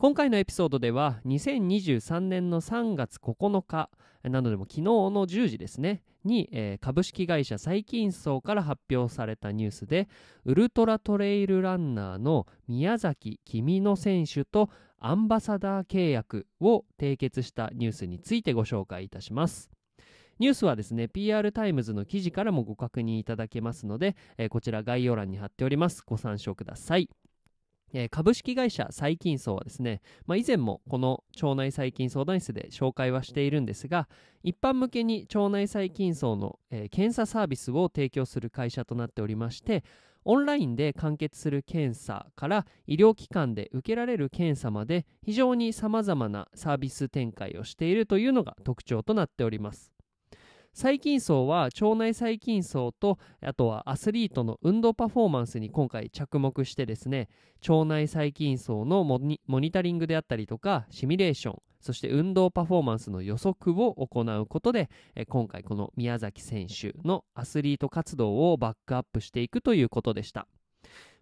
今回のエピソードでは2023年の3月9日なのでも昨日の10時ですねに、えー、株式会社細菌層から発表されたニュースでウルトラトレイルランナーの宮崎喜美乃選手とアンバサダー契約を締結したニュースについてご紹介いたします。ニュースはですね PR タイムズの記事からもご確認いただけますので、えー、こちら概要欄に貼っております。ご参照ください。え、株式会社サイキンソーはですね、まあ、以前もこの腸内細菌相談室で紹介はしているんですが一般向けに腸内細菌叢の、え、検査サービスを提供する会社となっておりましてオンラインで完結する検査から医療機関で受けられる検査まで非常にさまざまなサービス展開をしているというのが特徴となっております。細菌層は腸内細菌層とあとはアスリートの運動パフォーマンスに今回着目してですね腸内細菌層のモニタリングであったりとかシミュレーションそして運動パフォーマンスの予測を行うことで今回この宮崎選手のアスリート活動をバックアップしていくということでした。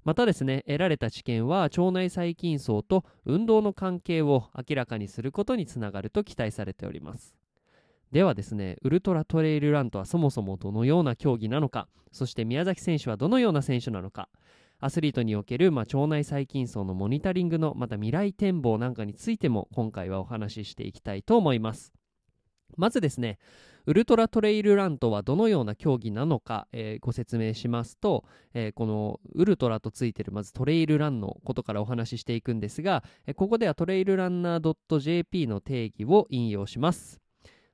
またですね得られた知見は腸内細菌層と運動の関係を明らかにすることにつながると期待されております。ではですねウルトラトレイルランとはそもそもどのような競技なのかそして宮崎選手はどのような選手なのかアスリートにおける、まあ、腸内細菌層のモニタリングのまた未来展望なんかについても今回はお話ししていきたいと思います。まずですねウルトラトレイルランとはどのような競技なのか、えー、ご説明しますと、えー、このウルトラとついてるまずトレイルランのことからお話ししていくんですが、えー、ここではトレイルランナー .jp の定義を引用します。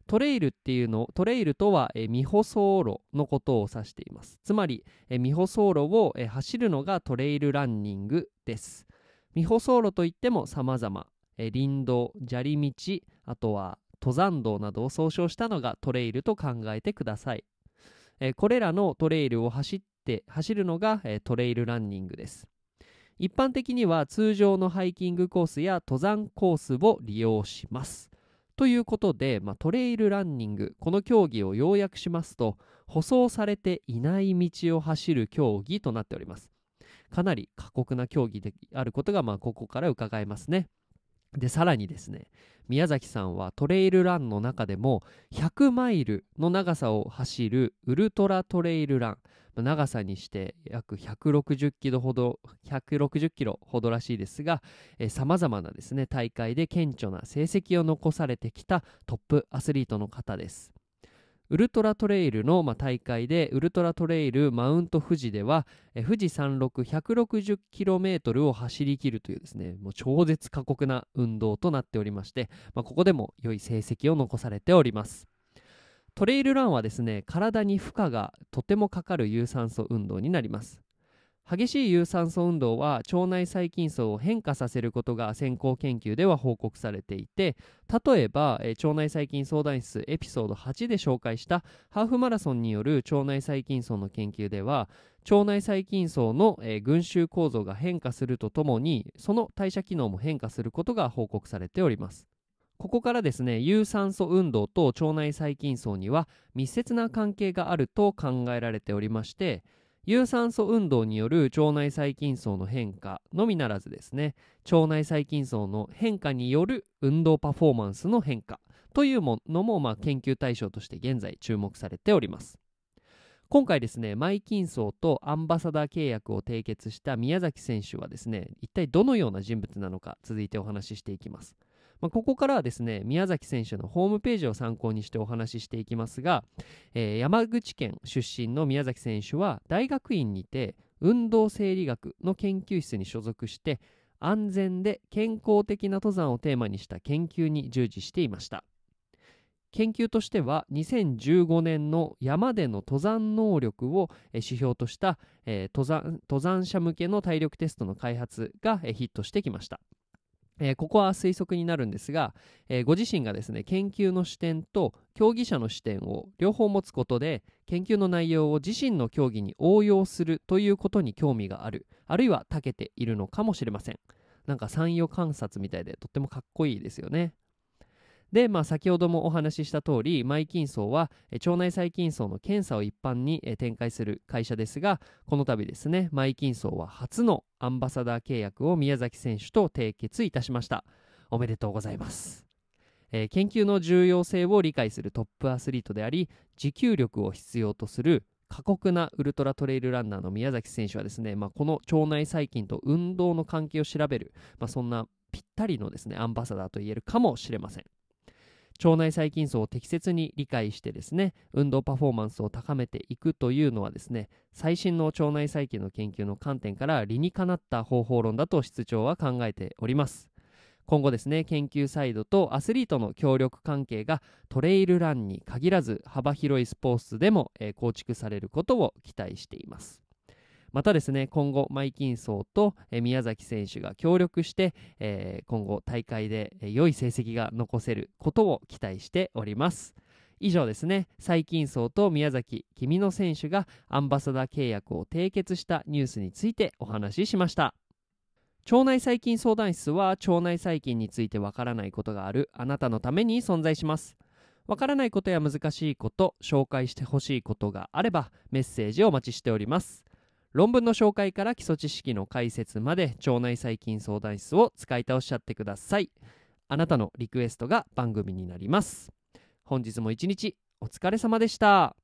トレイルっていうのトレイルとは、え未舗装路のことを指しています。つまり、え未舗装路を、え走るのがトレイルランニングです。未舗装路といっても様々、え林道砂利道あとは登山道などを総称したのがトレイルと考えてください、えこれらのトレイルを走って走るのが、えトレイルランニングです。一般的には通常のハイキングコースや登山コースを利用します。ということで、まあ、トレイルランニングこの競技を要約しますと舗装されていない道を走る競技となっております。かなり過酷な競技であることが、まあ、ここから伺えますね。でさらにですね宮崎さんはトレイルランの中でも100マイルの長さを走るウルトラトレイルラン長さにして約160キロほど160キロほどらしいですがさまざまなですね大会で顕著な成績を残されてきたトップアスリートの方です。ウルトラトレイルの、まあ、大会でウルトラトレイルマウント富士ではえ富士山麓 160km を走り切るというですねもう超絶過酷な運動となっておりまして、まあ、ここでも良い成績を残されております。トレイルランはですね体に負荷がとてもかかる有酸素運動になります。激しい有酸素運動は腸内細菌層を変化させることが先行研究では報告されていて例えば、え腸内細菌相談室エピソード8で紹介したハーフマラソンによる腸内細菌層の研究では腸内細菌層の、え群衆構造が変化するとともにその代謝機能も変化することが報告されております。ここからですね有酸素運動と腸内細菌層には密接な関係があると考えられておりまして有酸素運動による腸内細菌層の変化のみならずですね。腸内細菌層の変化による運動パフォーマンスの変化というものも、まあ、研究対象として現在注目されております。今回ですねマイキンソーとアンバサダー契約を締結した宮崎選手はですね一体どのような人物なのか続いてお話ししていきます。まあ、ここからはですね宮崎選手のホームページを参考にしてお話ししていきますが、えー、山口県出身の宮崎選手は大学院にて運動生理学の研究室に所属して安全で健康的な登山をテーマにした研究に従事していました。研究としては2015年の山での登山能力を指標とした、えー、登山登山者向けの体力テストの開発がヒットしてきました。えーここは推測になるんですが、えーご自身がですね研究の視点と競技者の視点を両方持つことで研究の内容を自身の競技に応用するということに興味があるあるいは長けているのかもしれません。なんか参与観察みたいでとってもかっこいいですよね。で、まあ、先ほどもお話しした通りマイキンソーは腸内細菌層の検査を一般に展開する会社ですがこの度ですねマイキンソーは初のアンバサダー契約を宮崎選手と締結いたしました。おめでとうございます、えー研究の重要性を理解するトップアスリートであり持久力を必要とする過酷なウルトラトレイルランナーの宮崎選手はですね、まあ、この腸内細菌と運動の関係を調べる、まあ、そんなぴったりのですねアンバサダーと言えるかもしれません。腸内細菌層を適切に理解してですね運動パフォーマンスを高めていくというのはですね最新の腸内細菌の研究の観点から理にかなった方法論だと室長は考えております。今後ですね研究サイドとアスリートの協力関係がトレイルランに限らず幅広いスポーツでも、えー構築されることを期待しています。またですね今後マイキンソーと、え宮崎選手が協力して、えー今後大会で、え良い成績が残せることを期待しております。以上ですね。最近層と宮崎君の選手がアンバサダー契約を締結したニュースについてお話ししました。腸内細菌相談室は腸内細菌についてわからないことがあるあなたのために存在します。わからないことや難しいこと紹介してほしいことがあればメッセージをお待ちしております。論文の紹介から基礎知識の解説まで腸内細菌相談室を使い倒しちゃってください。あなたのリクエストが番組になります。本日も一日お疲れ様でした。